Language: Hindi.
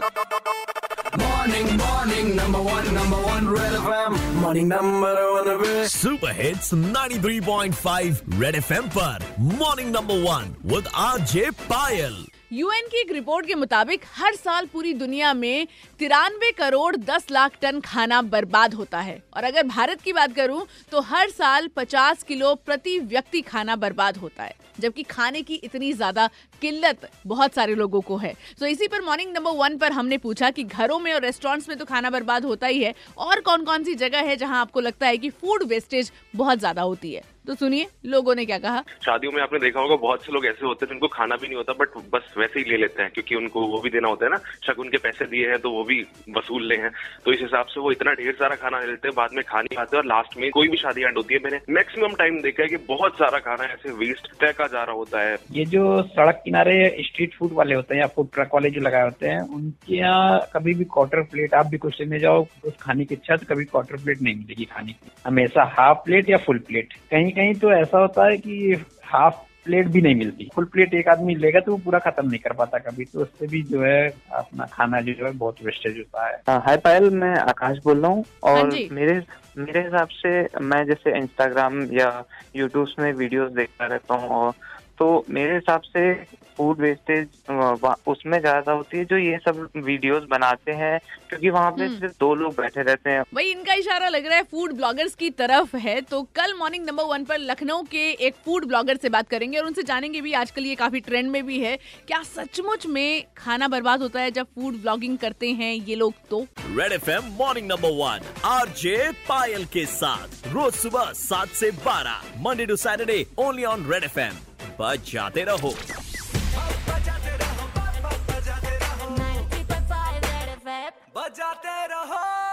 Morning, morning, number one, number one, Red FM. Morning, number one, Red. Super hits 93.5 red FM पर morning number one with RJ Payal UN की एक रिपोर्ट के मुताबिक हर साल पूरी दुनिया में तिरानवे करोड़ दस लाख टन खाना बर्बाद होता है और अगर भारत की बात करूँ तो हर साल 50 किलो प्रति व्यक्ति खाना बर्बाद होता है जबकि खाने की इतनी ज़्यादा किल्लत बहुत सारे लोगों को है। तो इसी पर मॉर्निंग नंबर वन पर हमने पूछा कि घरों में और रेस्टोरेंट्स में तो खाना बर्बाद होता ही है। और कौन कौन सी जगह है जहाँ आपको लगता है कि फ़ूड वेस्टेज बहुत ज़्यादा होती है? तो सुनिए, लोगों ने क्या कहा? शादियों में आपने देखा होगा, बहुत से लोग ऐसे होते हैं जिनको खाना भी नहीं होता बट बस वैसे ही ले लेते हैं, क्योंकि उनको वो भी देना होता है ना, शक उनके पैसे दिए हैं तो वो भी वसूल ले हैं। तो इस हिसाब से वो इतना ढेर सारा खाना ले लेते हैं, बाद में खा नहीं पाते और लास्ट में कोई भी शादी एंड होती है। मैंने मैक्सिमम टाइम देखा है कि बहुत सारा खाना ऐसे वेस्ट फेंका जा रहा होता है। ये जो सड़क किनारे स्ट्रीट फ़ूड वाले होते हैं या फ़ूड ट्रक वाले जो लगाए होते हैं, उनके यहाँ कभी भी क्वार्टर प्लेट आप भी कुछ लेने जाओ, उस खाने की इच्छा तो कभी क्वार्टर प्लेट नहीं मिलेगी खाने की। हमेशा हाफ़ प्लेट या फुल प्लेट कहीं कहीं तो ऐसा होता है कि हाफ़ प्लेट भी नहीं मिलती। फुल प्लेट एक आदमी लेगा तो वो पूरा खत्म नहीं कर पाता कभी। तो उससे भी जो है अपना खाना जो है बहुत वेस्टेज होता है। हाँ, हाय पायल मैं आकाश बोल रहा हूँ। हाँ और मेरे मेरे हिसाब से मैं जैसे इंस्टाग्राम या यूट्यूब में वीडियोस देखता रहता हूँ और तो मेरे हिसाब से फ़ूड वेस्टेज उसमें ज़्यादा होती है जो ये सब वीडियोस बनाते हैं क्योंकि वहाँ पे हम्म। सिर्फ़ दो लोग बैठे रहते हैं। वही इनका इशारा लग रहा है फ़ूड ब्लॉगर्स की तरफ़ है तो कल मॉर्निंग नंबर वन पर लखनऊ के एक फ़ूड ब्लॉगर से बात करेंगे और उनसे जानेंगे भी आजकल ये काफ़ी ट्रेंड में भी है क्या सचमुच में खाना बर्बाद होता है जब फ़ूड ब्लॉगिंग करते हैं ये लोग तो? Red FM morning number one RJ Payal के साथ रोज सुबह सात से बारह Monday to Saturday only on red FM बजाते रहो। बजाते रहो।